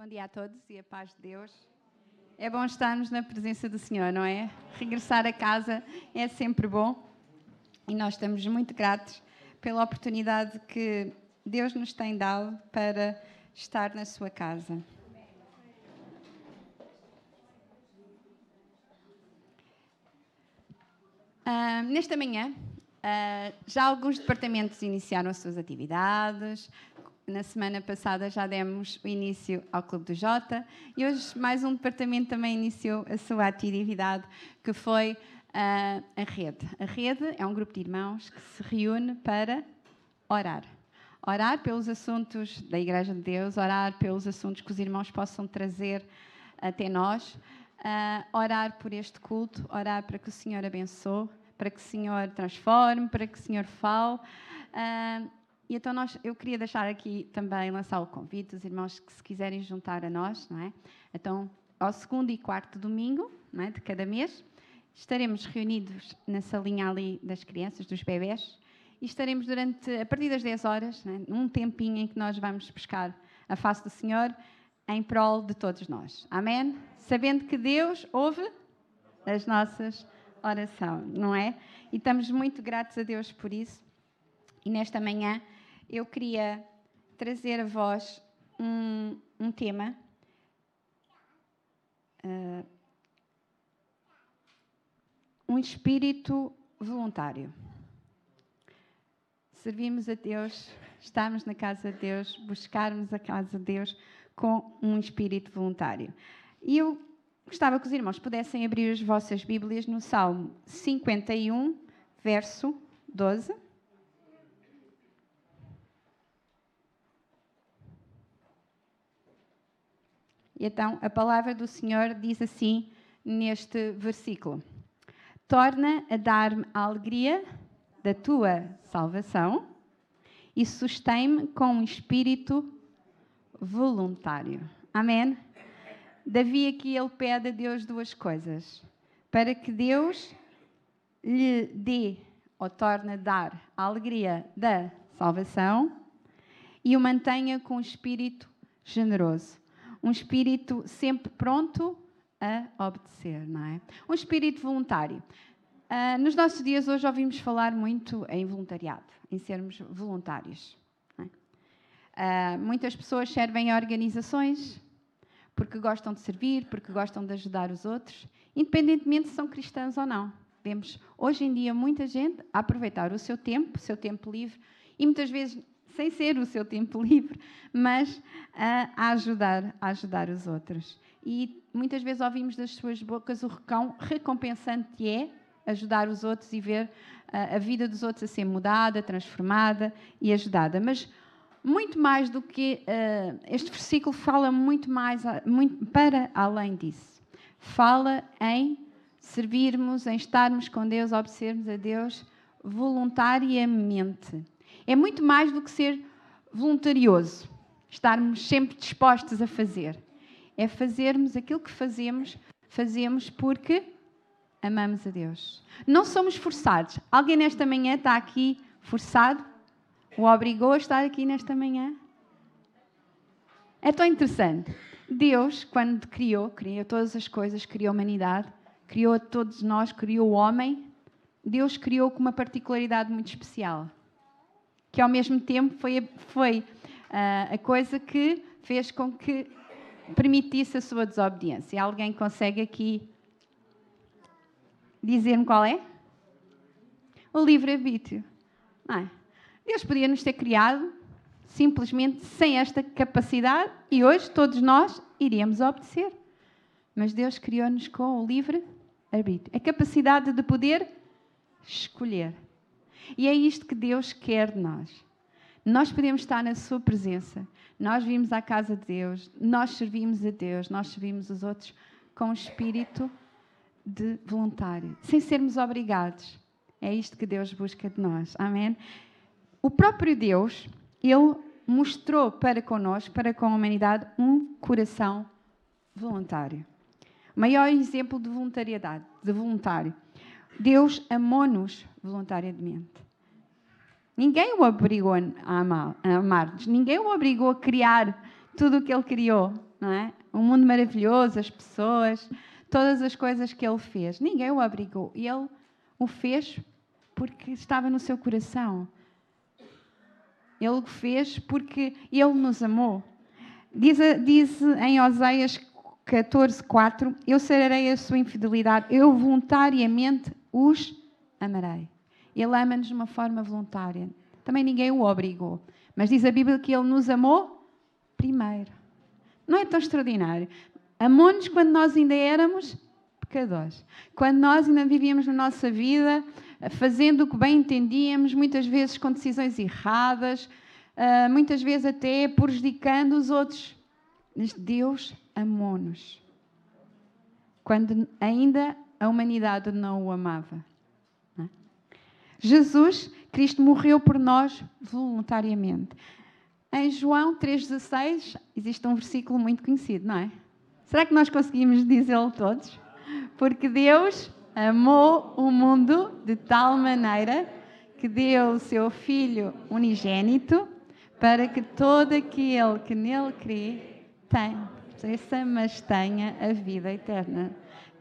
Bom dia a todos e a paz de Deus. É bom estarmos na presença do Senhor, não é? Regressar a casa é sempre bom e nós estamos muito gratos pela oportunidade que Deus nos tem dado para estar na sua casa. Uh, nesta manhã, uh, já alguns departamentos iniciaram as suas atividades, na semana passada já demos o início ao Clube do Jota e hoje mais um departamento também iniciou a sua atividade, que foi uh, a Rede. A Rede é um grupo de irmãos que se reúne para orar. Orar pelos assuntos da Igreja de Deus, orar pelos assuntos que os irmãos possam trazer até nós, uh, orar por este culto, orar para que o Senhor abençoe, para que o Senhor transforme, para que o Senhor fale. Uh, e então nós, eu queria deixar aqui também lançar o convite os irmãos que se quiserem juntar a nós, não é? Então, ao segundo e quarto domingo é? de cada mês, estaremos reunidos na salinha ali das crianças, dos bebés, e estaremos durante, a partir das 10 horas, é? um tempinho em que nós vamos buscar a face do Senhor em prol de todos nós. Amém? Sabendo que Deus ouve as nossas orações, não é? E estamos muito gratos a Deus por isso. E nesta manhã eu queria trazer a vós um, um tema. Uh, um espírito voluntário. Servimos a Deus, estarmos na casa de Deus, buscarmos a casa de Deus com um espírito voluntário. E eu gostava que os irmãos pudessem abrir as vossas Bíblias no Salmo 51, verso 12. E então a palavra do Senhor diz assim neste versículo: Torna a dar-me a alegria da tua salvação e sustém-me com um espírito voluntário. Amém? Davi aqui ele pede a Deus duas coisas: para que Deus lhe dê ou torne a dar a alegria da salvação e o mantenha com um espírito generoso um espírito sempre pronto a obedecer, não é? Um espírito voluntário. Uh, nos nossos dias hoje ouvimos falar muito em voluntariado, em sermos voluntários. É? Uh, muitas pessoas servem a organizações porque gostam de servir, porque gostam de ajudar os outros, independentemente se são cristãos ou não. Vemos hoje em dia muita gente a aproveitar o seu tempo, o seu tempo livre, e muitas vezes sem ser o seu tempo livre, mas a ajudar, a ajudar os outros. E muitas vezes ouvimos das suas bocas o recão recompensante é ajudar os outros e ver a vida dos outros a ser mudada, transformada e ajudada. Mas muito mais do que uh, este versículo fala muito mais muito para além disso. Fala em servirmos, em estarmos com Deus, obedecermos a Deus voluntariamente. É muito mais do que ser voluntarioso, estarmos sempre dispostos a fazer. É fazermos aquilo que fazemos, fazemos porque amamos a Deus. Não somos forçados. Alguém nesta manhã está aqui forçado? O obrigou a estar aqui nesta manhã? É tão interessante. Deus, quando criou, criou todas as coisas, criou a humanidade, criou a todos nós, criou o homem, Deus criou com uma particularidade muito especial que ao mesmo tempo foi, foi uh, a coisa que fez com que permitisse a sua desobediência. Alguém consegue aqui dizer-me qual é? O livre-arbítrio. É? Deus podia nos ter criado simplesmente sem esta capacidade e hoje todos nós iríamos obedecer. Mas Deus criou-nos com o livre-arbítrio a capacidade de poder escolher. E é isto que Deus quer de nós. Nós podemos estar na Sua presença, nós vimos à casa de Deus, nós servimos a Deus, nós servimos os outros com um espírito de voluntário, sem sermos obrigados. É isto que Deus busca de nós. Amém? O próprio Deus, Ele mostrou para connosco, para com a humanidade, um coração voluntário. O maior exemplo de voluntariedade, de voluntário. Deus amou-nos voluntariamente. Ninguém o obrigou a amar-nos, ninguém o obrigou a criar tudo o que ele criou. não é? Um mundo maravilhoso, as pessoas, todas as coisas que ele fez. Ninguém o obrigou. Ele o fez porque estava no seu coração. Ele o fez porque ele nos amou. Diz, diz em Oséias 14:4, eu sararei a sua infidelidade, eu voluntariamente os amarei. Ele ama-nos de uma forma voluntária. Também ninguém o obrigou. Mas diz a Bíblia que ele nos amou primeiro. Não é tão extraordinário. Amou-nos quando nós ainda éramos pecadores. Quando nós ainda vivíamos na nossa vida fazendo o que bem entendíamos, muitas vezes com decisões erradas, ah, muitas vezes até prejudicando os outros. Mas Deus amou-nos. Quando ainda a humanidade não o amava. É? Jesus, Cristo morreu por nós voluntariamente. Em João 3,16 existe um versículo muito conhecido, não é? Será que nós conseguimos dizê-lo todos? Porque Deus amou o mundo de tal maneira que deu o seu Filho unigênito para que todo aquele que nele crê tenha, mas tenha a vida eterna.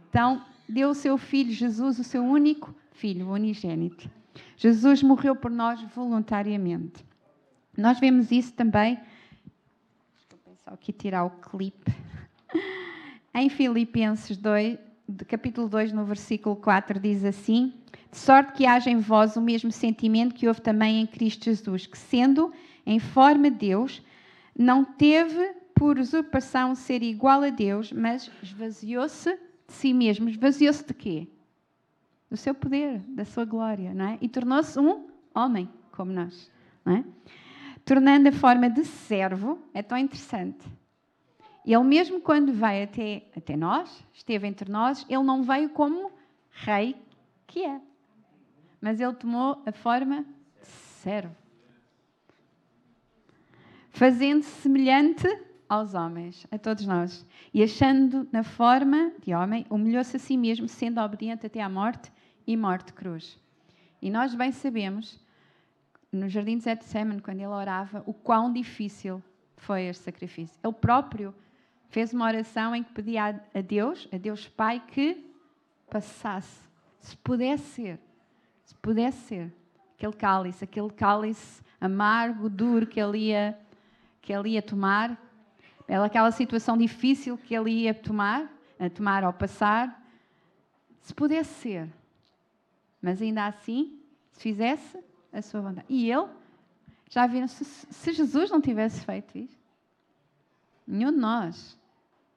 Então, deu o seu Filho Jesus, o seu único Filho unigênito. Jesus morreu por nós voluntariamente. Nós vemos isso também. Estou só aqui tirar o clipe. Em Filipenses 2, capítulo 2, no versículo 4, diz assim: De sorte que haja em vós o mesmo sentimento que houve também em Cristo Jesus, que sendo em forma de Deus, não teve por usurpação ser igual a Deus, mas esvaziou-se de si mesmo. Esvaziou-se de quê? Do seu poder, da sua glória, não é? E tornou-se um homem como nós, não é? Tornando a forma de servo, é tão interessante ele mesmo quando veio até, até nós, esteve entre nós, ele não veio como rei que é. Mas ele tomou a forma de servo. Fazendo-se semelhante aos homens, a todos nós. E achando na forma de homem, humilhou-se a si mesmo, sendo obediente até à morte e morte cruz. E nós bem sabemos, no jardim de Getsemane, quando ele orava, o quão difícil foi este sacrifício. Ele próprio fez uma oração em que pedia a Deus, a Deus Pai, que passasse, se pudesse ser, se pudesse ser, aquele cálice, aquele cálice amargo, duro que ele ia, que ele ia tomar, aquela situação difícil que ele ia tomar, a tomar ou passar, se pudesse ser, mas ainda assim, se fizesse a sua vontade. E ele, já viram, se, se Jesus não tivesse feito isso, nenhum de nós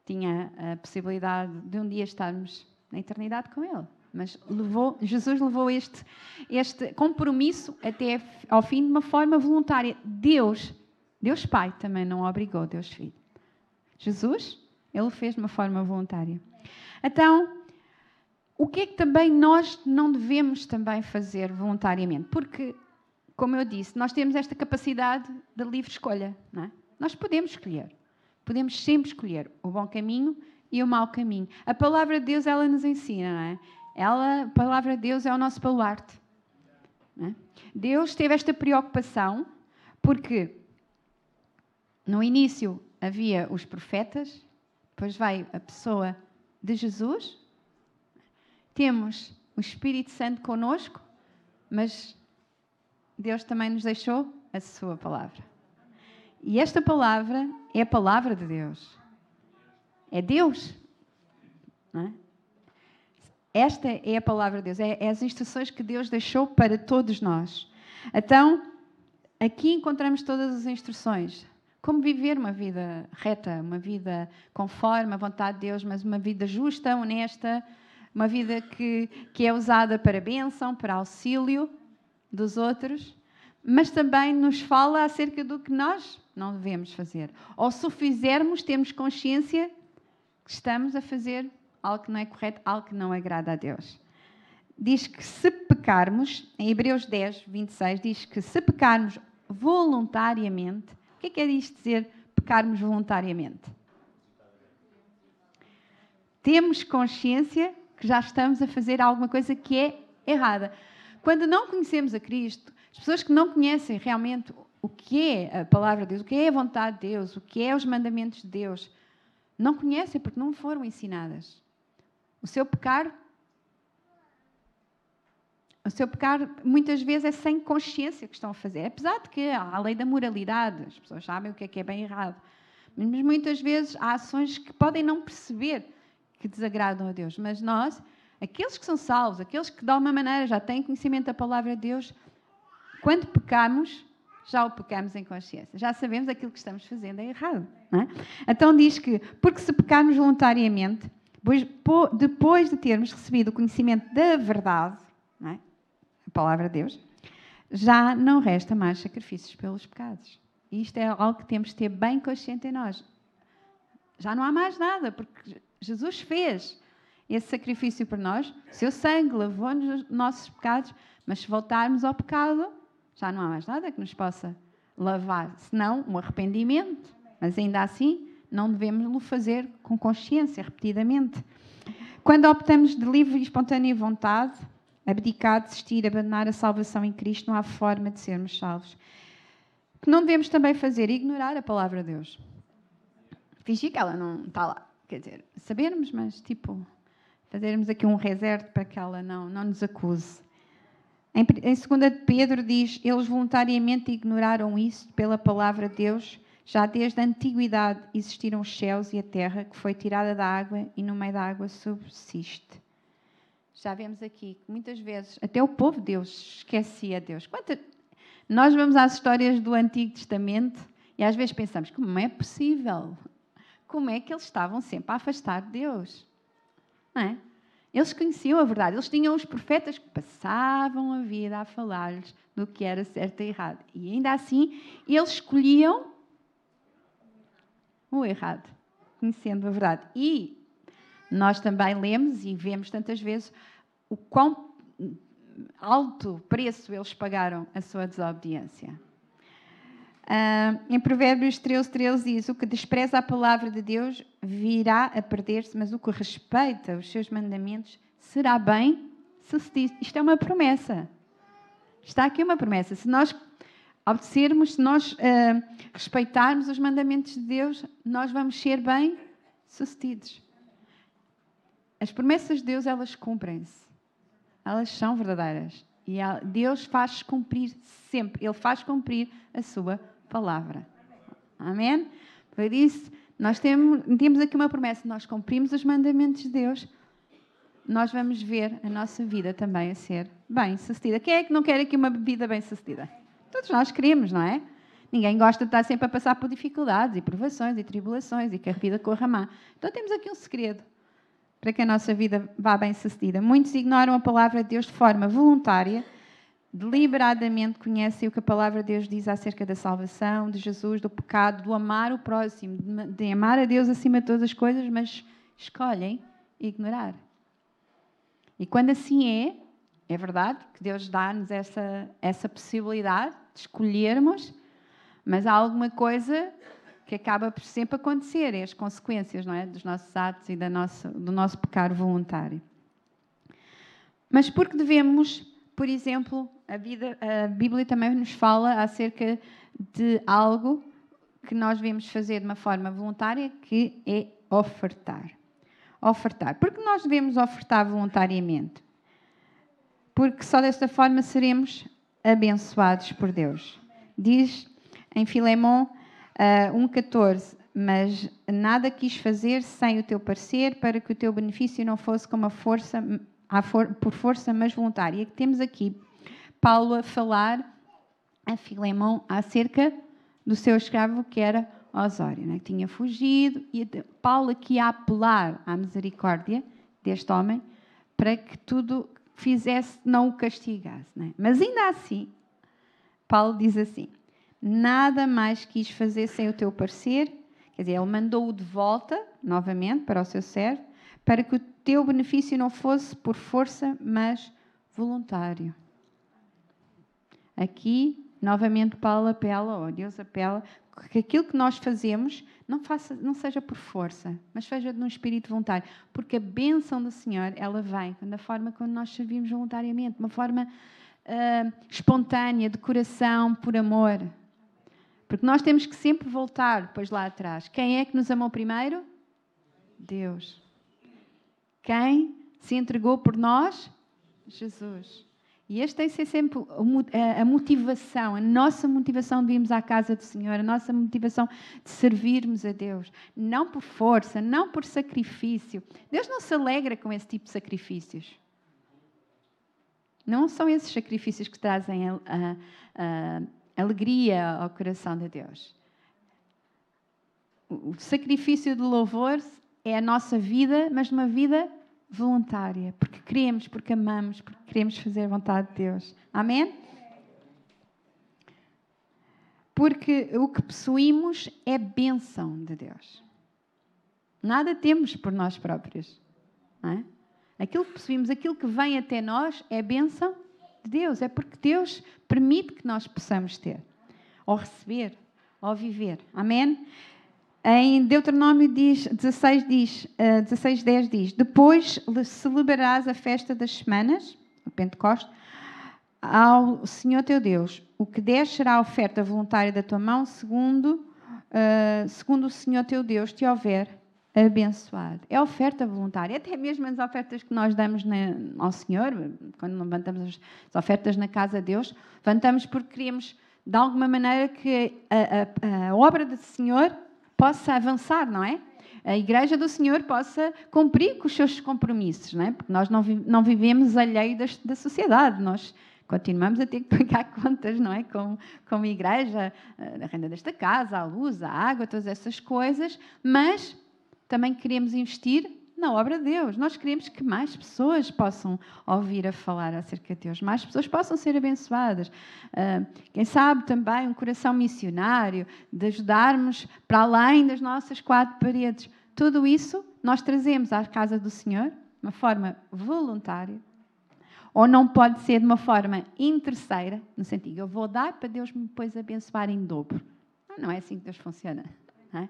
tinha a possibilidade de um dia estarmos na eternidade com Ele. Mas levou, Jesus levou este, este compromisso até ao fim de uma forma voluntária. Deus, Deus Pai também não obrigou Deus Filho. Jesus, Ele fez de uma forma voluntária. Então, o que é que também nós não devemos também fazer voluntariamente? Porque, como eu disse, nós temos esta capacidade de livre escolha. Não é? Nós podemos escolher. Podemos sempre escolher o bom caminho e o mau caminho. A palavra de Deus, ela nos ensina, não é? Ela, a palavra de Deus é o nosso baluarte. É? Deus teve esta preocupação porque no início havia os profetas, depois veio a pessoa de Jesus, temos o Espírito Santo conosco, mas Deus também nos deixou a sua palavra. E esta palavra é a palavra de Deus. É Deus. É? Esta é a palavra de Deus, é, é as instruções que Deus deixou para todos nós. Então, aqui encontramos todas as instruções. Como viver uma vida reta, uma vida conforme a vontade de Deus, mas uma vida justa, honesta, uma vida que, que é usada para bênção, para auxílio dos outros, mas também nos fala acerca do que nós não devemos fazer. Ou se o fizermos, temos consciência que estamos a fazer algo que não é correto, algo que não agrada a Deus. Diz que se pecarmos, em Hebreus 10, 26, diz que se pecarmos voluntariamente, que é que é isto dizer pecarmos voluntariamente? Temos consciência que já estamos a fazer alguma coisa que é errada. Quando não conhecemos a Cristo, as pessoas que não conhecem realmente o que é a palavra de Deus, o que é a vontade de Deus, o que é os mandamentos de Deus, Não conhecem porque não foram ensinadas. O seu pecar o seu pecar muitas vezes é sem consciência que estão a fazer. Apesar de que há a lei da moralidade, as pessoas sabem o que é que é bem errado. Mas muitas vezes há ações que podem não perceber que desagradam a Deus. Mas nós, aqueles que são salvos, aqueles que de alguma maneira já têm conhecimento da palavra de Deus, quando pecamos, já o pecamos em consciência. Já sabemos aquilo que estamos fazendo é errado. É? Então diz que, porque se pecarmos voluntariamente, depois de termos recebido o conhecimento da verdade, é? Palavra de Deus, já não resta mais sacrifícios pelos pecados. E isto é algo que temos de ter bem consciente em nós. Já não há mais nada, porque Jesus fez esse sacrifício por nós. Seu sangue lavou-nos os nossos pecados, mas se voltarmos ao pecado, já não há mais nada que nos possa lavar, senão um arrependimento. Mas ainda assim, não devemos o fazer com consciência, repetidamente. Quando optamos de livre e espontânea vontade, abdicar, desistir, abandonar a salvação em Cristo, não há forma de sermos salvos. O que não devemos também fazer ignorar a palavra de Deus. Fingir que ela não está lá. Quer dizer, sabermos, mas tipo, fazermos aqui um reserve para que ela não, não nos acuse. Em 2 Pedro diz: Eles voluntariamente ignoraram isso pela palavra de Deus. Já desde a antiguidade existiram os céus e a terra, que foi tirada da água e no meio da água subsiste. Já vemos aqui que muitas vezes até o povo de Deus esquecia Deus. Quanta... Nós vamos às histórias do Antigo Testamento e às vezes pensamos: como é possível? Como é que eles estavam sempre a afastar de Deus? Não é? Eles conheciam a verdade, eles tinham os profetas que passavam a vida a falar-lhes do que era certo e errado. E ainda assim, eles escolhiam o errado, conhecendo a verdade. E nós também lemos e vemos tantas vezes o quão alto preço eles pagaram a sua desobediência. Uh, em Provérbios 13, 13 diz: O que despreza a palavra de Deus virá a perder-se, mas o que respeita os seus mandamentos será bem sucedido. Isto é uma promessa. Está aqui uma promessa. Se nós obedecermos, se nós uh, respeitarmos os mandamentos de Deus, nós vamos ser bem sucedidos. As promessas de Deus, elas cumprem-se. Elas são verdadeiras. E Deus faz cumprir sempre. Ele faz cumprir a sua palavra. Amém? Por isso, nós temos, temos aqui uma promessa: nós cumprimos os mandamentos de Deus, nós vamos ver a nossa vida também a ser bem sucedida. Quem é que não quer aqui uma vida bem sucedida? Todos nós queremos, não é? Ninguém gosta de estar sempre a passar por dificuldades e provações e tribulações e que a vida corra má. Então temos aqui um segredo para que a nossa vida vá bem sucedida. Muitos ignoram a palavra de Deus de forma voluntária deliberadamente conhecem o que a palavra de Deus diz acerca da salvação, de Jesus, do pecado, do amar o próximo, de amar a Deus acima de todas as coisas, mas escolhem ignorar. E quando assim é, é verdade que Deus dá-nos essa, essa possibilidade de escolhermos, mas há alguma coisa que acaba por sempre acontecer, é as consequências não é? dos nossos atos e da nossa, do nosso pecado voluntário. Mas porque devemos por exemplo, a, vida, a Bíblia também nos fala acerca de algo que nós devemos fazer de uma forma voluntária, que é ofertar. Ofertar. Por que nós devemos ofertar voluntariamente? Porque só desta forma seremos abençoados por Deus. Diz em Filemão uh, 1,14: Mas nada quis fazer sem o teu parecer, para que o teu benefício não fosse como a força por força, mas voluntária. E temos aqui Paulo a falar a Filemão acerca do seu escravo que era Osório, né? que tinha fugido, e Paulo aqui a apelar à misericórdia deste homem para que tudo fizesse, não o castigasse. Né? Mas ainda assim, Paulo diz assim: Nada mais quis fazer sem o teu parecer, quer dizer, ele mandou-o de volta, novamente, para o seu servo, para que o teu benefício não fosse por força, mas voluntário. Aqui, novamente, Paulo apela, ou Deus apela, que aquilo que nós fazemos não, faça, não seja por força, mas seja num espírito voluntário. Porque a bênção do Senhor, ela vem da forma como nós servimos voluntariamente, de uma forma uh, espontânea, de coração, por amor. Porque nós temos que sempre voltar depois lá atrás. Quem é que nos amou primeiro? Deus. Quem se entregou por nós? Jesus. E este tem que ser sempre a motivação, a nossa motivação de irmos à casa do Senhor, a nossa motivação de servirmos a Deus. Não por força, não por sacrifício. Deus não se alegra com esse tipo de sacrifícios. Não são esses sacrifícios que trazem a, a, a alegria ao coração de Deus. O sacrifício de louvor é a nossa vida, mas uma vida voluntária, porque queremos, porque amamos, porque queremos fazer a vontade de Deus. Amém? Porque o que possuímos é bênção de Deus. Nada temos por nós próprios. É? Aquilo que possuímos, aquilo que vem até nós é bênção de Deus. É porque Deus permite que nós possamos ter, ou receber, ou viver. Amém? Em Deuteronômio diz, 16, diz, uh, 16, 10 diz: Depois celebrarás a festa das semanas, o Pentecoste, ao Senhor teu Deus. O que der será a oferta voluntária da tua mão, segundo, uh, segundo o Senhor teu Deus te houver abençoado. É oferta voluntária. Até mesmo as ofertas que nós damos na, ao Senhor, quando levantamos as ofertas na casa de Deus, levantamos porque queremos, de alguma maneira, que a, a, a obra do Senhor possa avançar, não é? A Igreja do Senhor possa cumprir com os seus compromissos, não é? Porque nós não, não vivemos alheio da, da sociedade, nós continuamos a ter que pagar contas, não é? Como, como igreja, a renda desta casa, a luz, a água, todas essas coisas, mas também queremos investir na obra de Deus. Nós queremos que mais pessoas possam ouvir a falar acerca de Deus, mais pessoas possam ser abençoadas. Uh, quem sabe também um coração missionário, de ajudarmos para além das nossas quatro paredes. Tudo isso nós trazemos à casa do Senhor de uma forma voluntária. Ou não pode ser de uma forma interesseira, no sentido, eu vou dar para Deus me depois abençoar em dobro. Não é assim que Deus funciona. Não é?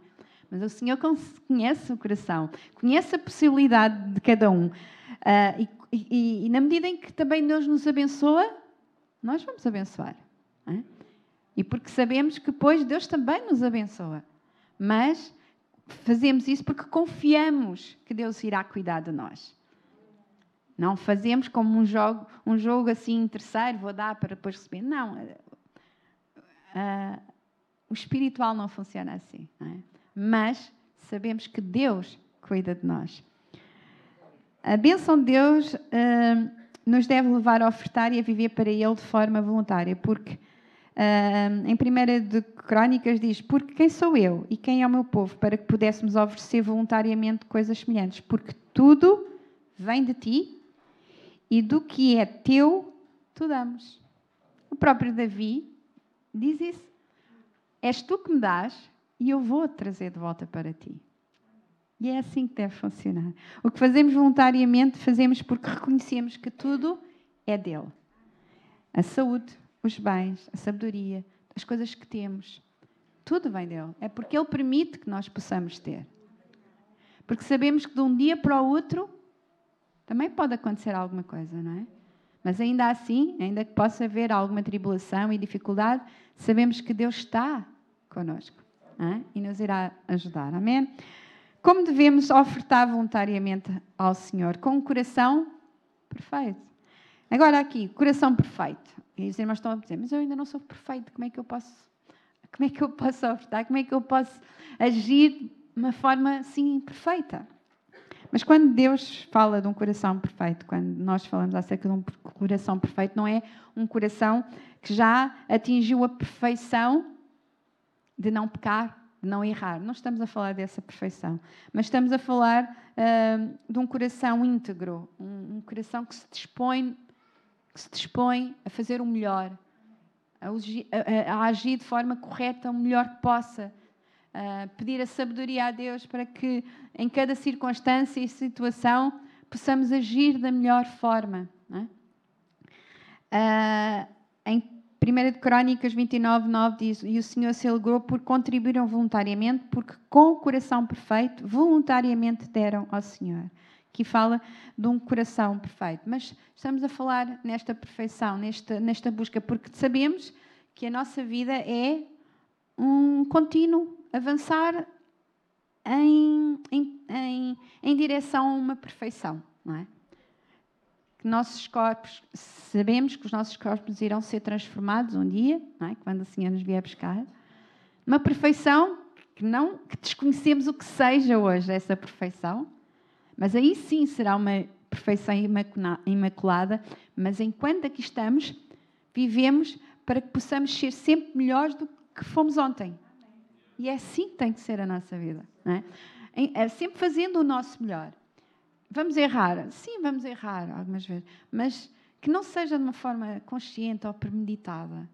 Mas o Senhor conhece o coração, conhece a possibilidade de cada um. Uh, e, e, e, na medida em que também Deus nos abençoa, nós vamos abençoar. É? E porque sabemos que depois Deus também nos abençoa. Mas fazemos isso porque confiamos que Deus irá cuidar de nós. Não fazemos como um jogo, um jogo assim terceiro, vou dar para depois receber. Não. Uh, o espiritual não funciona assim. Não é? Mas sabemos que Deus cuida de nós. A bênção de Deus uh, nos deve levar a ofertar e a viver para Ele de forma voluntária, porque uh, em 1 de Crónicas diz: Porque quem sou eu e quem é o meu povo para que pudéssemos oferecer voluntariamente coisas semelhantes? Porque tudo vem de ti e do que é teu, tu damos. O próprio Davi diz isso. És tu que me dás e eu vou trazer de volta para ti. E é assim que deve funcionar. O que fazemos voluntariamente, fazemos porque reconhecemos que tudo é dele. A saúde, os bens, a sabedoria, as coisas que temos, tudo vem dele. É porque ele permite que nós possamos ter. Porque sabemos que de um dia para o outro também pode acontecer alguma coisa, não é? Mas ainda assim, ainda que possa haver alguma tribulação e dificuldade, sabemos que Deus está conosco é? e nos irá ajudar. Amém? Como devemos ofertar voluntariamente ao Senhor? Com um coração perfeito. Agora aqui, coração perfeito. E os irmãos estão a dizer, mas eu ainda não sou perfeito, como é que eu posso, como é que eu posso ofertar? Como é que eu posso agir de uma forma assim perfeita? Mas quando Deus fala de um coração perfeito, quando nós falamos acerca de um coração perfeito, não é um coração que já atingiu a perfeição de não pecar, de não errar. Não estamos a falar dessa perfeição, mas estamos a falar uh, de um coração íntegro, um, um, coração que se dispõe, que se dispõe a fazer o melhor, a, a, a agir de forma correta, o melhor que possa. Uh, pedir a sabedoria a Deus para que em cada circunstância e situação possamos agir da melhor forma. É? Uh, em 1 de Crónicas 29, 9 diz: E o Senhor se alegrou por contribuíram voluntariamente, porque com o coração perfeito, voluntariamente deram ao Senhor. Aqui fala de um coração perfeito. Mas estamos a falar nesta perfeição, nesta, nesta busca, porque sabemos que a nossa vida é um contínuo avançar em, em, em, em direção a uma perfeição, não é? Que nossos corpos, sabemos que os nossos corpos irão ser transformados um dia, é? Quando o Senhor nos vier buscar. Uma perfeição que não que desconhecemos o que seja hoje essa perfeição, mas aí sim será uma perfeição imaculada, mas enquanto aqui estamos, vivemos para que possamos ser sempre melhores do que fomos ontem. E é assim que tem que ser a nossa vida. É? é sempre fazendo o nosso melhor. Vamos errar? Sim, vamos errar algumas vezes, mas que não seja de uma forma consciente ou premeditada.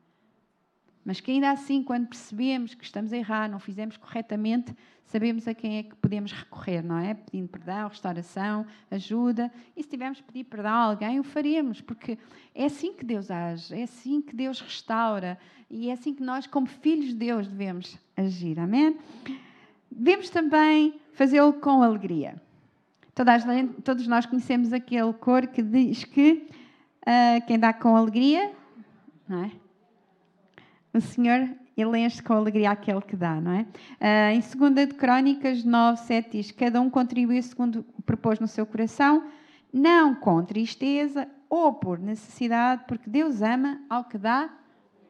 Mas que ainda assim, quando percebemos que estamos a errar, não fizemos corretamente, sabemos a quem é que podemos recorrer, não é? Pedindo perdão, restauração, ajuda. E se tivermos de pedir perdão a alguém, o faremos, porque é assim que Deus age, é assim que Deus restaura e é assim que nós, como filhos de Deus, devemos agir. Amém? Devemos também fazê-lo com alegria. Todos nós conhecemos aquele cor que diz que uh, quem dá com alegria, não é? o Senhor ele enche com alegria aquele que dá, não é? Uh, em 2 de Crónicas 9, 7 diz: Cada um contribui segundo propôs no seu coração, não com tristeza ou por necessidade, porque Deus ama ao que dá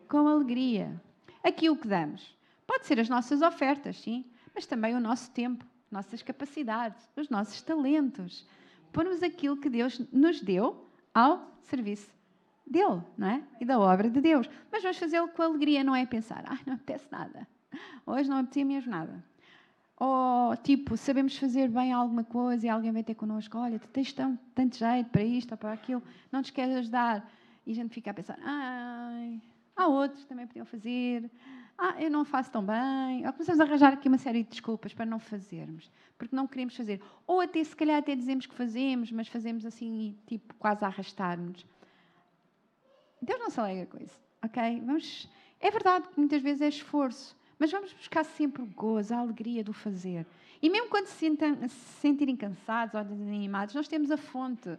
com alegria. Aquilo que damos pode ser as nossas ofertas, sim, mas também o nosso tempo, nossas capacidades, os nossos talentos. Pomos aquilo que Deus nos deu ao serviço dele, não é? E da obra de Deus. Mas vamos fazê-lo com alegria, não é pensar, ai, não apetece nada. Hoje não apetecia mesmo nada. Ou, tipo, sabemos fazer bem alguma coisa e alguém vem ter connosco, olha, tu tens tão, tanto jeito para isto ou para aquilo, não te queres ajudar. E a gente fica a pensar, ai, há outros que também podiam fazer, ah, eu não faço tão bem. Ou começamos a arranjar aqui uma série de desculpas para não fazermos, porque não queremos fazer. Ou até, se calhar, até dizemos que fazemos, mas fazemos assim, tipo, quase a arrastar-nos. Deus não se alegra com isso, ok? Vamos, é verdade que muitas vezes é esforço, mas vamos buscar sempre o gozo, a alegria do fazer. E mesmo quando se, sentirem cansados ou desanimados, nós temos a fonte.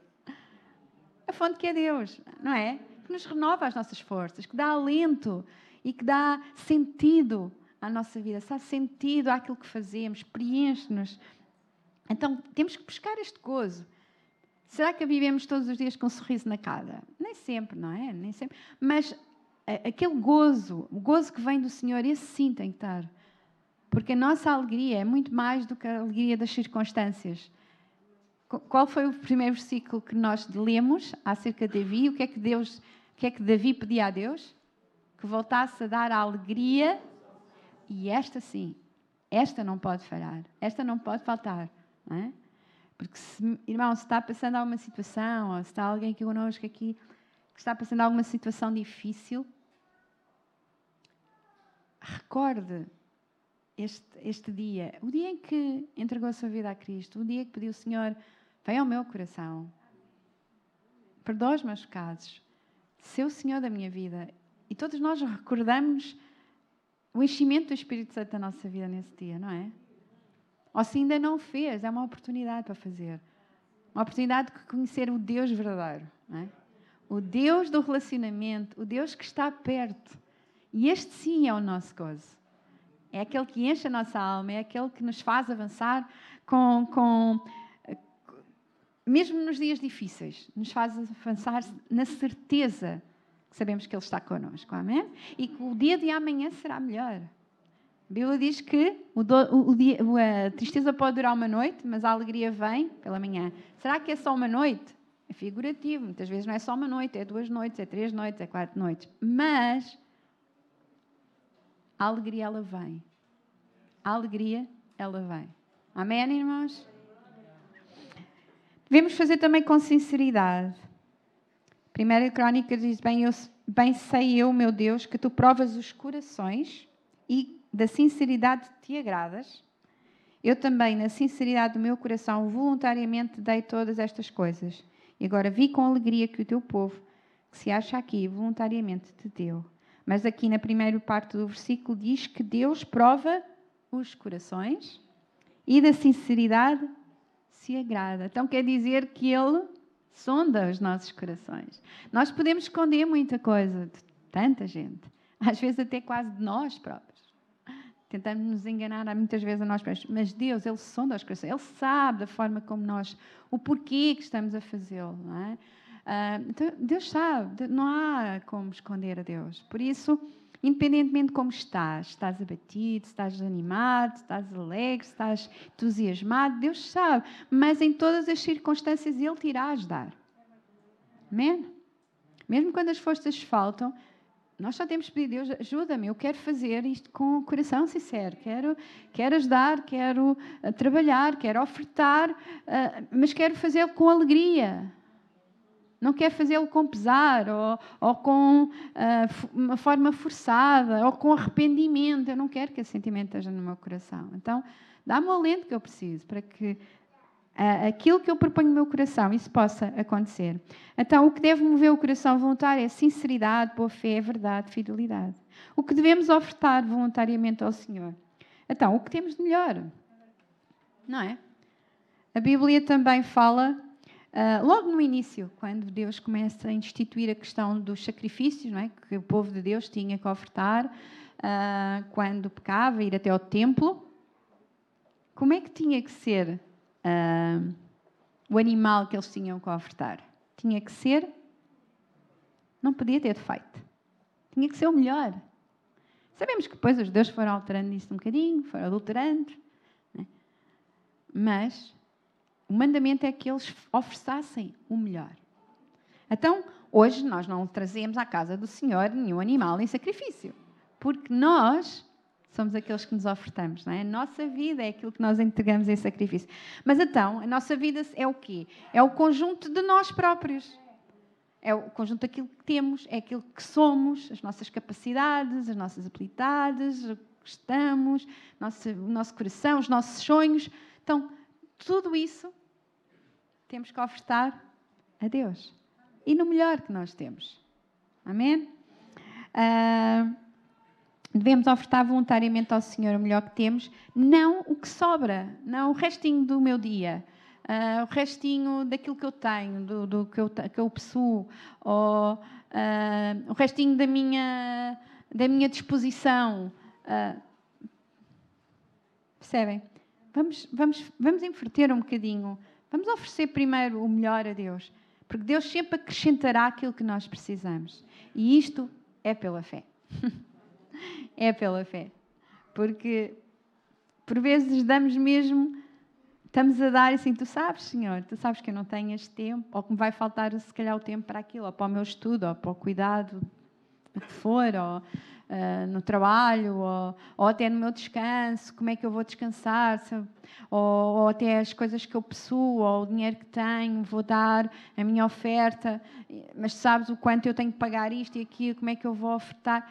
A fonte que é Deus, não é? Que nos renova as nossas forças, que dá alento e que dá sentido à nossa vida, dá sentido àquilo que fazemos, preenche-nos. Então temos que buscar este gozo. Será que vivemos todos os dias com um sorriso na cara? Nem sempre, não é? Nem sempre. Mas aquele gozo, o gozo que vem do Senhor, esse sim tem que estar. Porque a nossa alegria é muito mais do que a alegria das circunstâncias. Qual foi o primeiro versículo que nós lemos acerca de Davi? O que é que Deus, o que é que Davi pedia a Deus? Que voltasse a dar a alegria. E esta sim, esta não pode falhar, esta não pode faltar. Não é? Porque, se, irmão, se está passando alguma situação, ou se está alguém aqui connosco aqui que está passando alguma situação difícil, recorde este, este dia, o dia em que entregou a sua vida a Cristo, o dia que pediu, Senhor, vem ao meu coração, perdoa os meus pecados, ser o Senhor da minha vida. E todos nós recordamos o enchimento do Espírito Santo da nossa vida nesse dia, não é? Ou se ainda não fez, é uma oportunidade para fazer. Uma oportunidade de conhecer o Deus verdadeiro. É? O Deus do relacionamento, o Deus que está perto. E este sim é o nosso gozo. É aquele que enche a nossa alma, é aquele que nos faz avançar com, com mesmo nos dias difíceis, nos faz avançar na certeza sabemos que Ele está connosco. Amém? E que o dia de amanhã será melhor. A Bíblia diz que o do, o dia, a tristeza pode durar uma noite, mas a alegria vem pela manhã. Será que é só uma noite? É figurativo. Muitas vezes não é só uma noite, é duas noites, é três noites, é quatro noites. Mas a alegria, ela vem. A alegria, ela vem. Amém, irmãos? Devemos fazer também com sinceridade. Primeira Crónica diz: bem, eu, bem sei eu, meu Deus, que tu provas os corações e da sinceridade te agradas, eu também, na sinceridade do meu coração, voluntariamente dei todas estas coisas. E agora vi com alegria que o teu povo, que se acha aqui, voluntariamente te deu. Mas aqui na primeira parte do versículo diz que Deus prova os corações e da sinceridade se agrada. Então quer dizer que Ele sonda os nossos corações. Nós podemos esconder muita coisa de tanta gente, às vezes até quase de nós próprios Tentamos nos enganar muitas vezes a nós próprios. Mas Deus, Ele sonda os corações. Ele sabe da forma como nós, o porquê que estamos a fazê-lo. Não é? Uh, então, Deus sabe. Não há como esconder a Deus. Por isso, independentemente de como estás, estás abatido, estás desanimado, estás alegre, estás entusiasmado, Deus sabe. Mas em todas as circunstâncias Ele te irá ajudar. Amém? Mesmo quando as forças faltam, nós só temos que pedir, Deus, ajuda-me, eu quero fazer isto com o coração sincero, quero, quero ajudar, quero uh, trabalhar, quero ofertar, uh, mas quero fazê-lo com alegria. Não quero fazê-lo com pesar, ou, ou com uh, uma forma forçada, ou com arrependimento. Eu não quero que esse sentimento esteja no meu coração. Então, dá-me o alento que eu preciso para que aquilo que eu proponho no meu coração, isso possa acontecer. Então, o que deve mover o coração voluntário é sinceridade, boa fé, verdade, fidelidade. O que devemos ofertar voluntariamente ao Senhor. Então, o que temos de melhor? Não é? A Bíblia também fala, uh, logo no início, quando Deus começa a instituir a questão dos sacrifícios, não é? que o povo de Deus tinha que ofertar uh, quando pecava, ir até ao templo. Como é que tinha que ser uh, o animal que eles tinham que ofertar. Tinha que ser, não podia ter defeito. Tinha que ser o melhor. Sabemos que depois os deuses foram alterando isso um bocadinho, foram adulterando. Né? Mas o mandamento é que eles oferecessem o melhor. Então, hoje nós não trazemos à casa do Senhor nenhum animal em sacrifício. Porque nós somos aqueles que nos ofertamos, não é? A nossa vida é aquilo que nós entregamos em sacrifício. Mas então, a nossa vida é o quê? É o conjunto de nós próprios. É o conjunto daquilo que temos, é aquilo que somos, as nossas capacidades, as nossas habilidades, o que estamos, nosso, o nosso coração, os nossos sonhos. Então, tudo isso temos que ofertar a Deus. E no melhor que nós temos. Amém? Uh, devemos ofertar voluntariamente ao Senhor o melhor que temos, não o que sobra, não o restinho do meu dia, uh, o restinho daquilo que eu tenho, do, do que, eu, que eu possuo, ou uh, o restinho da minha, da minha disposição. Uh, percebem? Vamos, vamos, vamos inverter um bocadinho. Vamos oferecer primeiro o melhor a Deus, porque Deus sempre acrescentará aquilo que nós precisamos. E isto é pela fé. é pela fé. Porque por vezes damos mesmo, estamos a dar assim, tu sabes, Senhor, tu sabes que eu não tenho este tempo, ou que me vai faltar se calhar o tempo para aquilo, ou para o meu estudo, ou para o cuidado, for, ou uh, no trabalho, ou, ou, até no meu descanso, como é que eu vou descansar, ou, ou, até as coisas que eu possuo, ou o dinheiro que tenho, vou dar a minha oferta, mas sabes o quanto eu tenho que pagar isto e aquilo, como é que eu vou ofertar?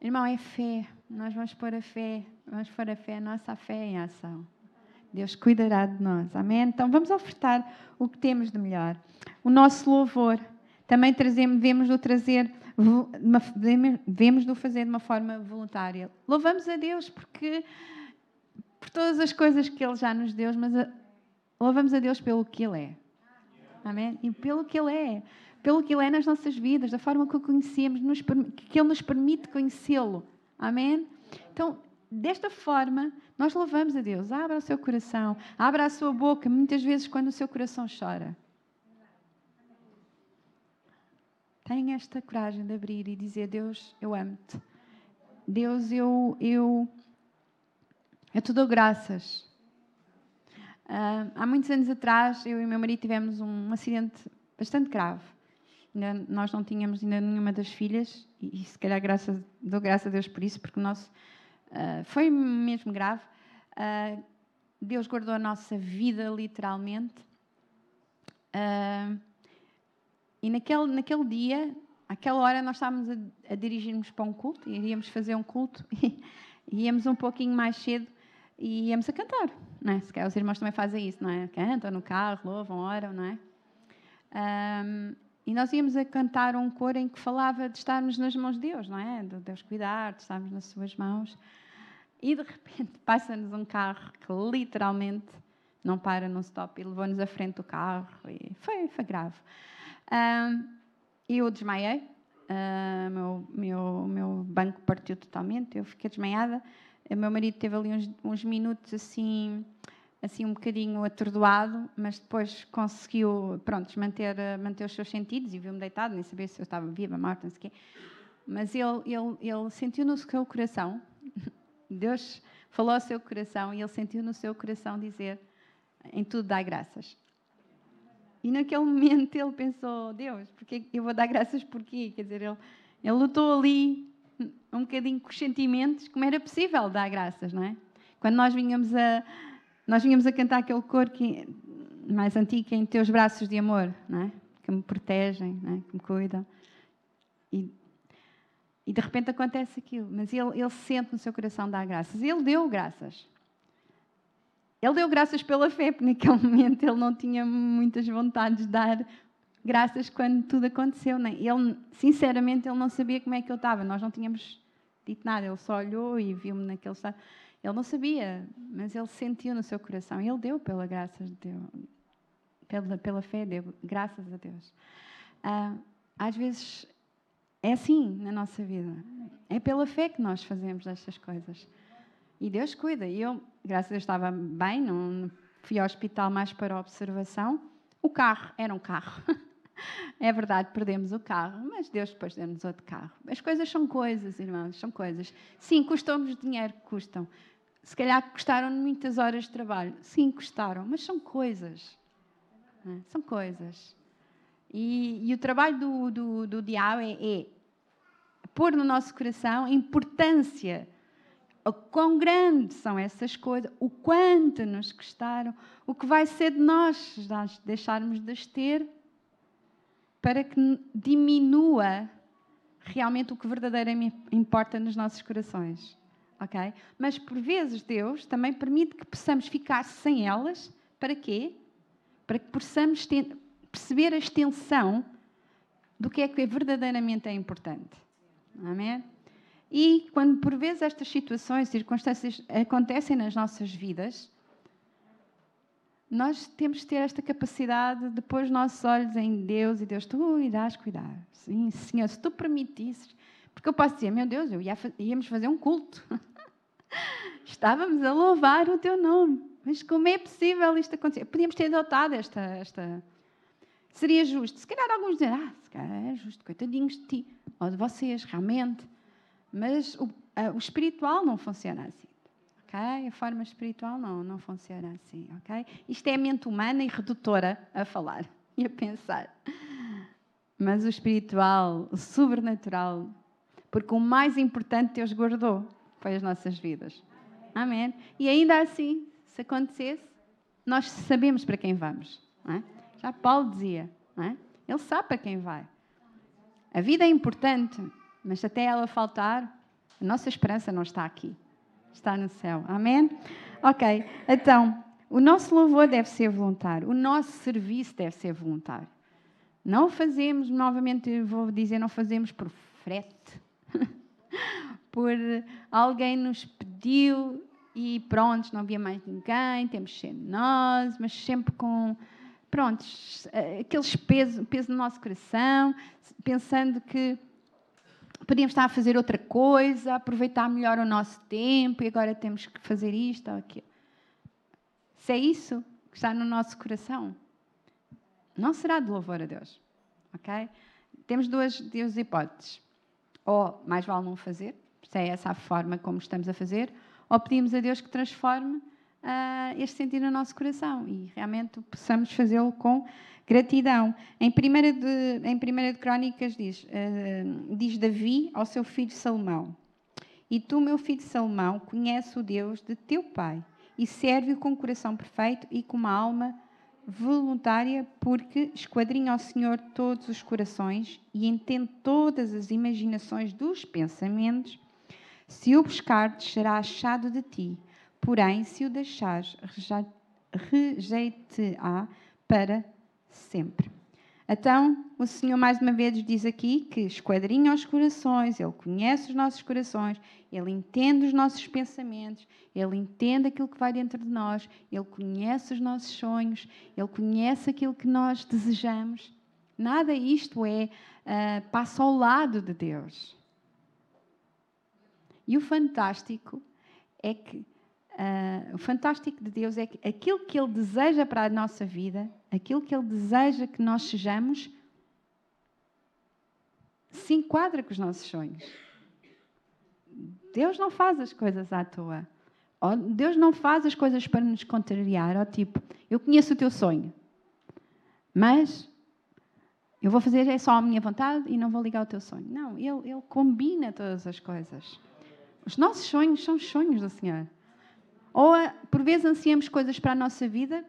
Irmão, é fé. Nós vamos pôr a fé, vamos pôr a fé, a nossa fé em ação. Deus cuidará de nós. Amém? Então vamos ofertar o que temos de melhor. O nosso louvor. Também trazemos, devemos o trazer, devemos o fazer de uma forma voluntária. Louvamos a Deus porque por todas as coisas que Ele já nos deu, mas a, louvamos a Deus pelo que Ele é. Amém? E pelo que Ele é pelo que Ele é nas nossas vidas, da forma que o conhecemos, nos, que Ele nos permite conhecê-lo. Amém? Então, desta forma, nós louvamos a Deus. Abra o seu coração, abra a sua boca, muitas vezes quando o seu coração chora. Tenha esta coragem de abrir e dizer: Deus, eu amo-te. Deus, eu, eu, eu te dou graças. Uh, há muitos anos atrás, eu e meu marido tivemos um acidente bastante grave. Ainda, nós não tínhamos ainda nenhuma das filhas, e, e se calhar graças, dou graças a Deus por isso, porque o nosso uh, foi mesmo grave. Uh, Deus guardou a nossa vida literalmente. Uh, e naquele, naquele dia, àquela hora, nós estávamos a, a dirigirmos para um culto, iríamos fazer um culto, e, íamos um pouquinho mais cedo e íamos a cantar. Não é? Se calhar os irmãos também fazem isso, não é? Cantam no carro, louvam, oram, não é? Um, e nós íamos a cantar um coro em que falava de estarmos nas mãos de Deus, não é? De Deus cuidar, de estarmos nas suas mãos. E de repente passa-nos um carro que literalmente não para num stop e levou-nos à frente do carro. E foi, foi grave. Um, eu desmaiei. Uh, meu, meu, meu banco partiu totalmente. Eu fiquei desmaiada. O meu marido teve ali uns, uns minutos assim, assim um bocadinho atordoado, mas depois conseguiu, pronto, manter, manter os seus sentidos e viu-me deitado, nem sabia se eu estava viva, morta, não sei o quê. Mas ele, ele, ele sentiu no seu coração, Deus falou ao seu coração e ele sentiu no seu coração dizer: em tudo dá graças. E naquele momento ele pensou: Deus, porque eu vou dar graças por quê? Quer dizer, ele, ele lutou ali um bocadinho com os sentimentos, como era possível dar graças, não é? Quando nós vinhamos a, nós vinhamos a cantar aquele cor que, mais antigo, é em teus braços de amor, não é? Que me protegem, não é? que me cuidam. E, e de repente acontece aquilo, mas ele, ele sente no seu coração dar graças. Ele deu graças. Ele deu graças pela fé, porque naquele momento ele não tinha muitas vontades de dar graças quando tudo aconteceu. Nem. Ele, sinceramente, ele não sabia como é que eu estava. Nós não tínhamos dito nada. Ele só olhou e viu-me naquele estado. Ele não sabia, mas ele sentiu no seu coração. Ele deu pela graça de Deus. Pela, pela fé, deu graças a Deus. Ah, às vezes é assim na nossa vida. É pela fé que nós fazemos estas coisas. E Deus cuida. E eu, graças a Deus, estava bem, não fui ao hospital mais para observação. O carro era um carro. É verdade, perdemos o carro, mas Deus depois deu-nos outro carro. As coisas são coisas, irmãos, são coisas. Sim, custam-nos dinheiro, custam. Se calhar custaram muitas horas de trabalho. Sim, custaram, mas são coisas. É? São coisas. E, e, o trabalho do, do, do diabo é, é pôr no nosso coração a importância o quão grandes são essas coisas, o quanto nos custaram, o que vai ser de nós se deixarmos de as ter, para que diminua realmente o que verdadeiramente importa nos nossos corações. Ok? Mas por vezes Deus também permite que possamos ficar sem elas. Para quê? Para que possamos perceber a extensão do que é que verdadeiramente é importante. Amém? E quando por vezes estas situações, circunstâncias acontecem nas nossas vidas, nós temos que ter esta capacidade de pôr os nossos olhos em Deus e Deus, tu irás cuidar. Sim, Senhor, se tu permitisses. Porque eu posso dizer, meu Deus, eu ia, íamos fazer um culto. Estávamos a louvar o teu nome. Mas como é possível isto acontecer? Podíamos ter adotado esta, esta. Seria justo. Se calhar alguns dizem, ah, se calhar é justo, coitadinhos de ti, ou de vocês, realmente. Mas o, o espiritual não funciona assim. A forma espiritual não, não funciona assim. Okay? Isto é a mente humana e redutora a falar e a pensar. Mas o espiritual, o sobrenatural, porque o mais importante Deus guardou foi as nossas vidas. Amém? E ainda assim, se acontecesse, nós sabemos para quem vamos. É? Já Paulo dizia, é? ele sabe para quem vai. A vida é importante, mas até ela faltar, a nossa esperança não está aqui, está no céu. Amém? Ok, então, o nosso louvor deve ser voluntário, o nosso serviço deve ser voluntário. Não fazemos, novamente vou dizer, não fazemos por frete, por alguém nos pediu e pronto, não havia mais ninguém, temos de ser nós, mas sempre com, pronto, aqueles peso, peso no nosso coração, pensando que podíamos estar a fazer outra coisa, aproveitar melhor o nosso tempo e agora temos que fazer isto ou aquilo. Se é isso que está no nosso coração, não será de louvor a Deus. Ok? Temos duas, duas hipóteses. Ou mais vale não fazer, se é essa a forma como estamos a fazer, ou pedimos a Deus que transforme uh, este sentido no nosso coração e realmente possamos fazê-lo com Gratidão. Em 1 de, em primeira de Crónicas diz, uh, diz Davi ao seu filho Salomão: E tu, meu filho Salomão, conhece o Deus de teu pai e serve-o com o coração perfeito e com uma alma voluntária, porque esquadrinha ao Senhor todos os corações e entende todas as imaginações dos pensamentos. Se o buscardes, será achado de ti, porém, se o deixares, rejeite-a para sempre. Então, o Senhor mais uma vez diz aqui que esquadrinha os corações, Ele conhece os nossos corações, Ele entende os nossos pensamentos, Ele entende aquilo que vai dentro de nós, Ele conhece os nossos sonhos, Ele conhece aquilo que nós desejamos. Nada isto é uh, passa ao lado de Deus. E o fantástico é que uh, o fantástico de Deus é que aquilo que Ele deseja para a nossa vida, aquilo que Ele deseja que nós sejamos, se enquadra com os nossos sonhos. Deus não faz as coisas à toa. Deus não faz as coisas para nos contrariar. Ó, tipo, eu conheço o teu sonho, mas eu vou fazer é só a minha vontade e não vou ligar ao teu sonho. Não, ele, ele combina todas as coisas. Os nossos sonhos são os sonhos do Senhor. Ou por vezes ansiamos coisas para a nossa vida,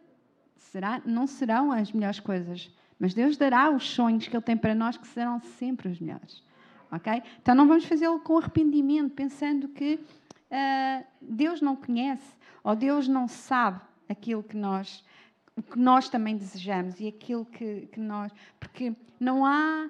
será, não serão as melhores coisas, mas Deus dará os sonhos que Ele tem para nós que serão sempre os melhores. Ok? Então não vamos fazê-lo com arrependimento, pensando que uh, Deus não conhece ou Deus não sabe aquilo que nós o que nós também desejamos e aquilo que, que nós. Porque não há,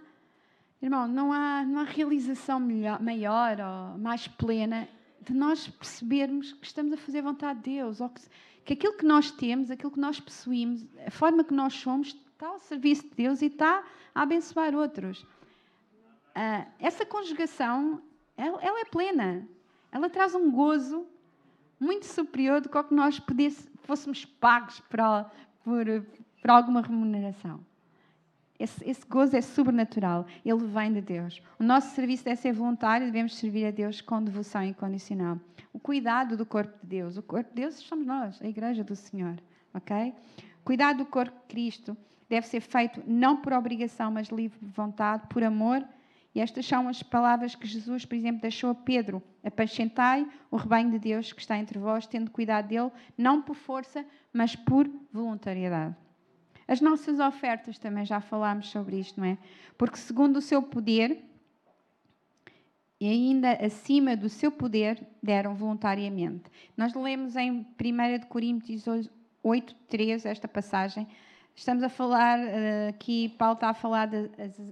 irmão, não há, não há realização melhor, maior ou mais plena de nós percebermos que estamos a fazer a vontade de Deus, ou que, que aquilo que nós temos, aquilo que nós possuímos, a forma que nós somos, está ao serviço de Deus e está a abençoar outros. Uh, essa conjugação, ela, ela, é plena. Ela traz um gozo muito superior do que, que nós pudesse, fôssemos pagos para, por, por alguma remuneração. Esse, esse, gozo é sobrenatural, ele vem de Deus. O nosso serviço deve ser voluntário, devemos servir a Deus com devoção incondicional. O cuidado do corpo de Deus, o corpo de Deus somos nós, a igreja do Senhor, ok? Cuidado do corpo de Cristo deve ser feito não por obrigação, mas livre vontade, por amor. E estas são as palavras que Jesus, por exemplo, deixou a Pedro: Apacentai o rebanho de Deus que está entre vós, tendo cuidado dele, não por força, mas por voluntariedade. As nossas ofertas também já falámos sobre isto, não é? Porque segundo o seu poder e ainda acima do seu poder deram voluntariamente. Nós lemos em 1 Coríntios 8:3 esta passagem. Estamos a falar uh, aqui, Paulo está a falar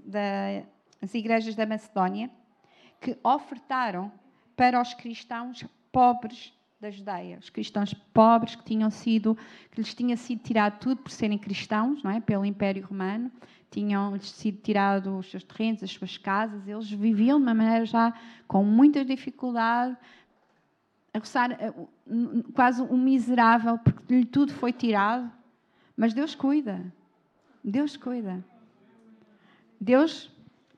das igrejas da Macedónia que ofertaram para os cristãos pobres da Judeia, os cristãos pobres que tinham sido, que lhes tinha sido tirado tudo por serem cristãos, não é? Pelo Império Romano, tinham-lhes sido tirados os seus terrenos, as suas casas, eles viviam de uma maneira já com muita dificuldade, a roçar quase um miserável, porque lhe tudo foi tirado. Mas Deus cuida. Deus cuida. Deus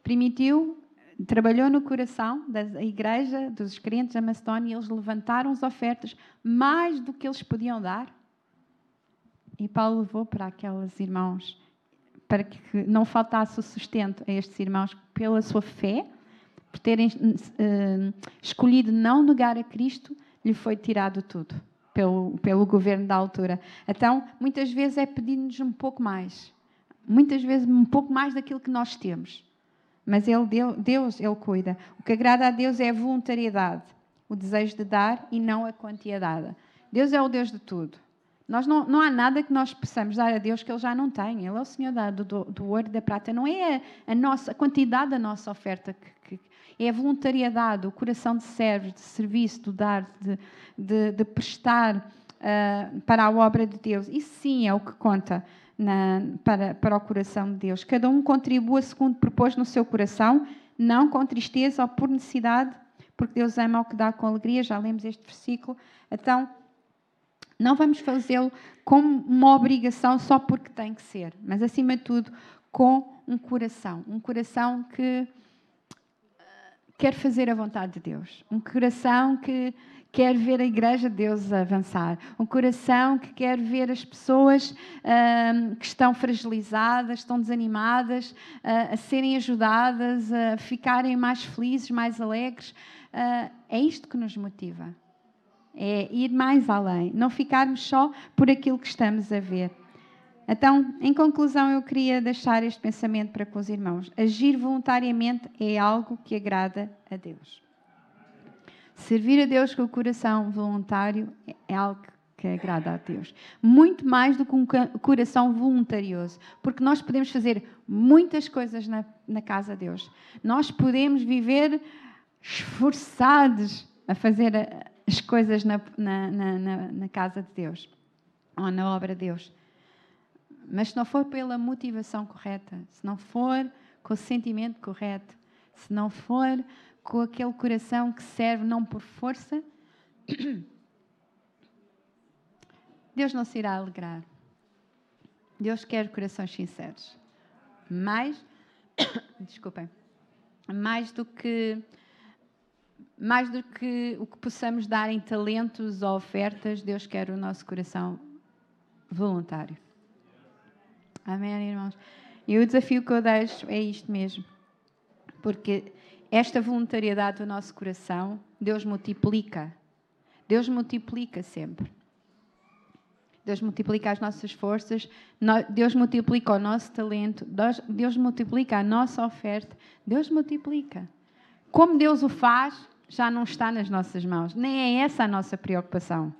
permitiu trabalhou no coração da igreja, dos crentes da Macedónia, e eles levantaram as ofertas mais do que eles podiam dar. E Paulo levou para aqueles irmãos, para que não faltasse o sustento a estes irmãos pela sua fé, por terem uh, escolhido não negar a Cristo, lhe foi tirado tudo pelo, pelo governo da altura. Então, muitas vezes é pedir-nos um pouco mais. Muitas vezes um pouco mais daquilo que nós temos. Mas ele, Deus, Ele cuida. O que agrada a Deus é a voluntariedade, o desejo de dar e não a quantia dada. Deus é o Deus de tudo. Nós não, não há nada que nós possamos dar a Deus que Ele já não tem. Ele é o Senhor do, do, do ouro e da prata. Não é a, a, nossa, a quantidade da nossa oferta, que, que, é a voluntariedade, o coração de servo, de serviço, de dar, de, de, de prestar uh, para a obra de Deus. Isso sim é o que conta na, para, para o coração de Deus. Cada um contribua segundo propôs no seu coração, não com tristeza ou por necessidade, porque Deus ama o que dá com alegria. Já lemos este versículo. Então, não vamos fazê-lo como uma obrigação só porque tem que ser, mas acima de tudo com um coração, um coração que eh, quer fazer a vontade de Deus, um coração que quer ver a Igreja de Deus avançar, um coração que quer ver as pessoas uh, que estão fragilizadas, estão desanimadas, uh, a serem ajudadas, a ficarem mais felizes, mais alegres. Uh, é isto que nos motiva. É ir mais além, não ficarmos só por aquilo que estamos a ver. Então, em conclusão, eu queria deixar este pensamento para com os irmãos. Agir voluntariamente é algo que agrada a Deus. Servir a Deus com o coração voluntário é algo que agrada a Deus. Muito mais do que um coração voluntarioso. Porque nós podemos fazer muitas coisas na, na casa de Deus. Nós podemos viver esforçados a fazer as coisas na, na, na, na casa de Deus ou na obra de Deus. Mas se não for pela motivação correta, se não for com o sentimento correto, se não for com aquele coração que serve não por força, Deus não se irá alegrar. Deus quer corações sinceros. Mais, desculpem, mais do que mais do que o que possamos dar em talentos ou ofertas, Deus quer o nosso coração voluntário. Amém, irmãos? E o desafio que eu deixo é isto mesmo. Porque esta voluntariedade do nosso coração, Deus multiplica. Deus multiplica sempre. Deus multiplica as nossas forças, Deus multiplica o nosso talento, Deus multiplica a nossa oferta, Deus multiplica. Como Deus o faz, já não está nas nossas mãos. Nem é essa a nossa preocupação.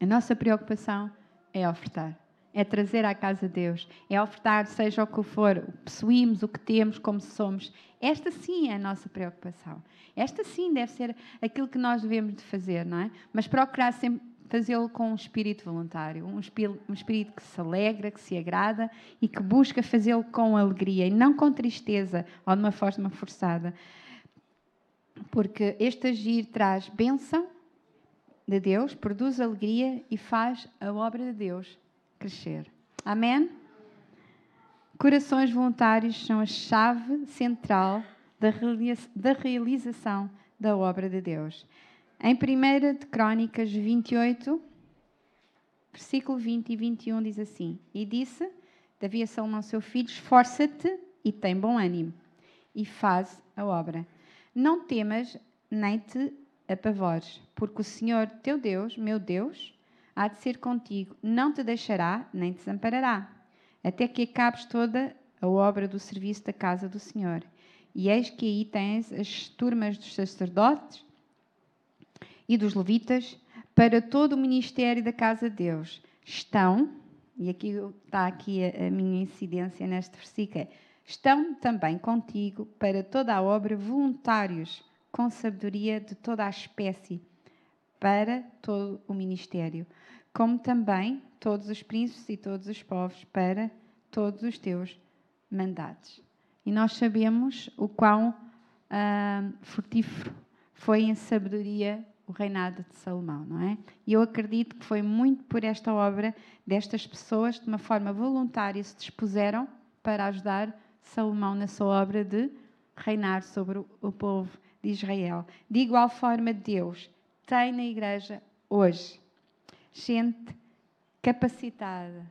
A nossa preocupação é ofertar, é trazer à casa de Deus, é ofertar, seja o que for, possuímos o que temos, como somos. Esta sim é a nossa preocupação. Esta sim deve ser aquilo que nós devemos de fazer, não é? Mas procurar sempre fazê-lo com um espírito voluntário, um espírito, um espírito, que se alegra, que se agrada e que busca fazê-lo com alegria e não com tristeza ou de uma forma forçada. Porque este agir traz bênção de Deus, produz alegria e faz a obra de Deus crescer. Amém? Corações voluntários são a chave central da realização da obra de Deus. Em 1 de Crônicas 28, versículo 20 e 21 diz assim: E disse Davi a Salomão, seu filho: Esforça-te e tem bom ânimo, e faz a obra. Não temas, nem te apavores, porque o Senhor teu Deus, meu Deus, há de ser contigo, não te deixará, nem te desamparará, até que acabes toda a obra do serviço da casa do Senhor. E eis que aí tens as turmas dos sacerdotes e dos levitas para todo o ministério da casa de Deus. Estão, e aqui está aqui a, a minha incidência neste versículo, estão também contigo para toda a obra voluntários, com sabedoria de toda a espécie, para todo o ministério, como também todos os príncipes e todos os povos, para todos os teus mandados. E nós sabemos o quão frutífero foi em sabedoria o reinado de Salomão, não é? E eu acredito que foi muito por esta obra destas pessoas, de uma forma voluntária, se dispuseram para ajudar Salomão na sua obra de reinar sobre o povo de Israel. De igual forma, Deus tem na igreja hoje gente capacitada,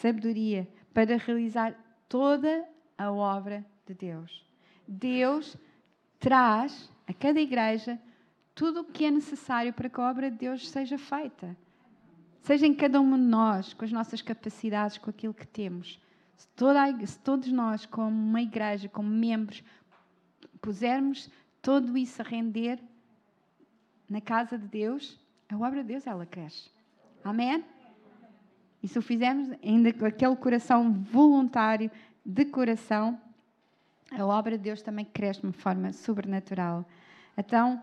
sabedoria para realizar toda a obra de Deus. Deus traz a cada igreja tudo o que é necessário para que a obra de Deus seja feita. Seja em cada um de nós, com as nossas capacidades, com aquilo que temos. Se, se todos nós, como uma igreja, como membros, pusermos tudo isso a render na casa de Deus, a obra de Deus ela cresce. Amém? E se o fizermos ainda com aquele coração voluntário, de coração, a obra de Deus também cresce de uma forma sobrenatural. Então,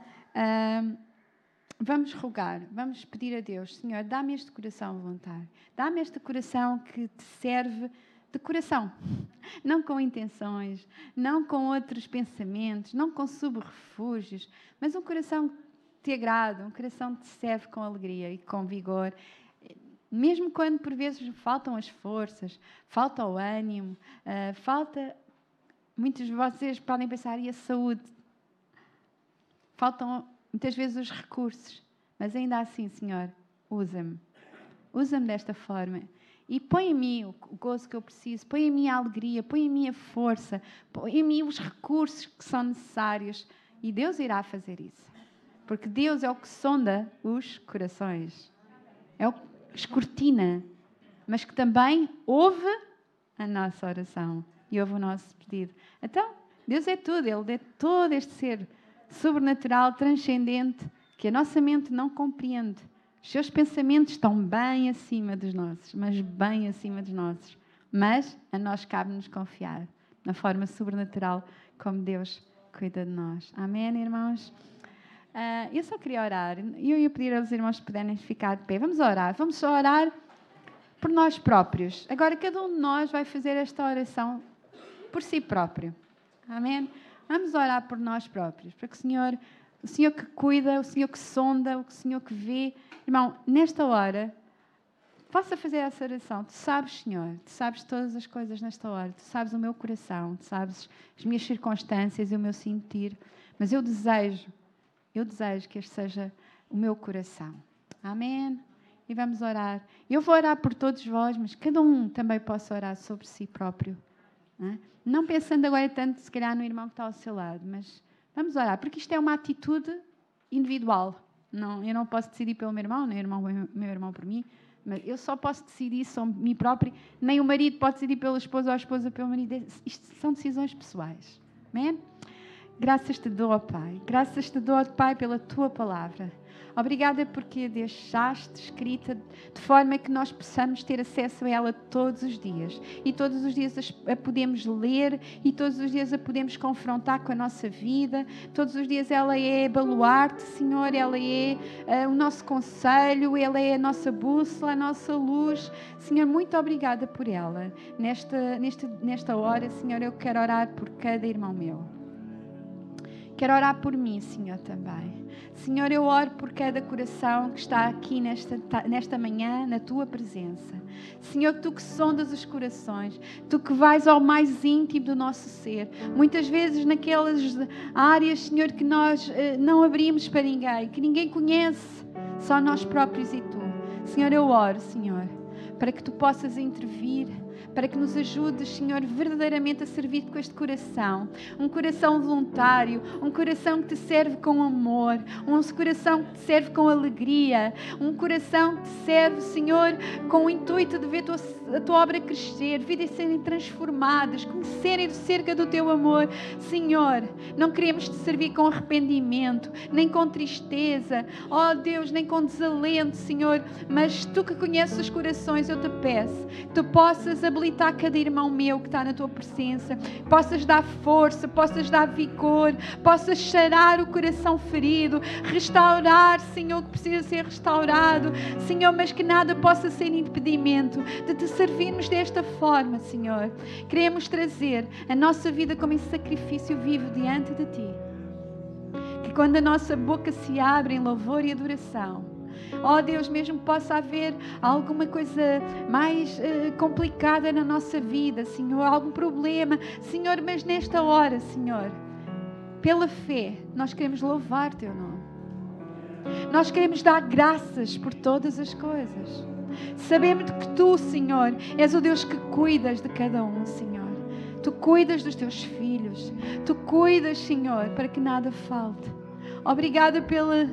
vamos rogar, vamos pedir a Deus, Senhor, dá-me este coração voluntário, dá-me este coração que te serve de coração, não com intenções, não com outros pensamentos, não com subrefúgios, mas um coração te agrada, um coração que te serve com alegria e com vigor. Mesmo quando por vezes faltam as forças, falta o ânimo, uh, falta. Muitos de vocês podem pensar, e a saúde? Faltam muitas vezes os recursos, mas ainda assim, Senhor, usa-me. Usa-me desta forma. E põe em mim o gozo que eu preciso, põe em mim a alegria, põe em mim a força, põe em mim os recursos que são necessários. E Deus irá fazer isso. Porque Deus é o que sonda os corações. É o que escortina. Mas que também ouve a nossa oração e ouve o nosso pedido. Então, Deus é tudo. Ele é todo este ser sobrenatural, transcendente, que a nossa mente não compreende. Os seus pensamentos estão bem acima dos nossos, mas bem acima dos nossos. Mas a nós cabe-nos confiar na forma sobrenatural como Deus cuida de nós. Amém, irmãos? Uh, eu só queria orar eu ia pedir aos irmãos que puderem ficar de pé. Vamos orar, vamos só orar por nós próprios. Agora, cada um de nós vai fazer esta oração por si próprio. Amém? Vamos orar por nós próprios, para que o Senhor o Senhor que cuida, o Senhor que sonda, o Senhor que vê. Irmão, nesta hora, possa fazer essa oração. Tu sabes, Senhor, tu sabes todas as coisas nesta hora, tu sabes o meu coração, tu sabes as minhas circunstâncias e o meu sentir, mas eu desejo, eu desejo que este seja o meu coração. Amém? E vamos orar. Eu vou orar por todos vós, mas cada um também possa orar sobre si próprio. Não, pensando agora tanto, se calhar, no irmão que está ao seu lado, mas vamos orar, porque isto é uma atitude individual. Não, eu não posso decidir pelo meu irmão, nem o irmão, meu irmão por mim, mas eu só posso decidir sobre mim próprio, nem o marido pode decidir pela esposa ou a esposa pelo marido. Isto são decisões pessoais. Amém? Graças te dou, Pai. Graças te dou, Pai, pela tua palavra. Obrigada porque a deixaste escrita de forma que nós possamos ter acesso a ela todos os dias. E todos os dias a podemos ler e todos os dias a podemos confrontar com a nossa vida. Todos os dias ela é baluarte, Senhor, ela é uh, o nosso conselho, ela é a nossa bússola, a nossa luz. Senhor, muito obrigada por ela. Nesta, nesta, nesta hora, Senhor, eu quero orar por cada irmão meu. Quero orar por mim, Senhor, também. Senhor, eu oro por cada coração que está aqui nesta, nesta manhã, na tua presença. Senhor, tu que sondas os corações, tu que vais ao mais íntimo do nosso ser. Muitas vezes naquelas áreas, Senhor, que nós eh, não abrimos para ninguém, que ninguém conhece, só nós próprios e tu. Senhor, eu oro, Senhor, para que tu possas intervir para que nos ajudes, Senhor, verdadeiramente a servir com este coração. Um coração voluntário, um coração que te serve com amor, um coração que te serve com alegria, um coração que te serve, Senhor, com o intuito de ver tua, a tua obra crescer, vidas serem transformadas, conhecerem cerca do teu amor. Senhor, não queremos te servir com arrependimento, nem com tristeza, ó oh, Deus, nem com desalento, Senhor, mas tu que conheces os corações, eu te peço que tu possas habilitar cada irmão meu que está na tua presença, possas dar força, possas dar vigor, possas charar o coração ferido, restaurar, Senhor, que precisa ser restaurado, Senhor, mas que nada possa ser impedimento de te servirmos desta forma, Senhor. Queremos trazer a nossa vida como esse sacrifício vivo diante de ti. Que quando a nossa boca se abre em louvor e adoração, Oh Deus, mesmo possa haver alguma coisa mais uh, complicada na nossa vida, Senhor, algum problema, Senhor, mas nesta hora, Senhor, pela fé, nós queremos louvar Teu nome. Nós queremos dar graças por todas as coisas. Sabemos que Tu, Senhor, és o Deus que cuidas de cada um, Senhor. Tu cuidas dos teus filhos. Tu cuidas, Senhor, para que nada falte. Obrigada pela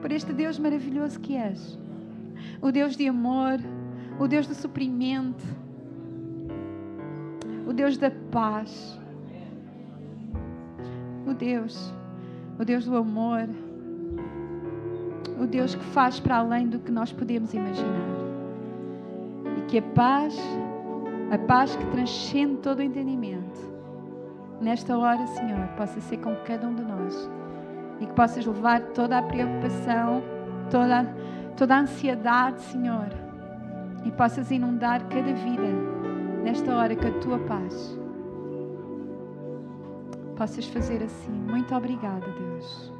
por este Deus maravilhoso que és. O Deus de amor, o Deus do suprimento, o Deus da paz, o Deus, o Deus do amor, o Deus que faz para além do que nós podemos imaginar. Que a paz, a paz que transcende todo o entendimento, nesta hora, Senhor, possa ser com cada um de nós e que possas levar toda a preocupação, toda, toda a ansiedade, Senhor, e possas inundar cada vida nesta hora com a tua paz. Possas fazer assim. Muito obrigada, Deus.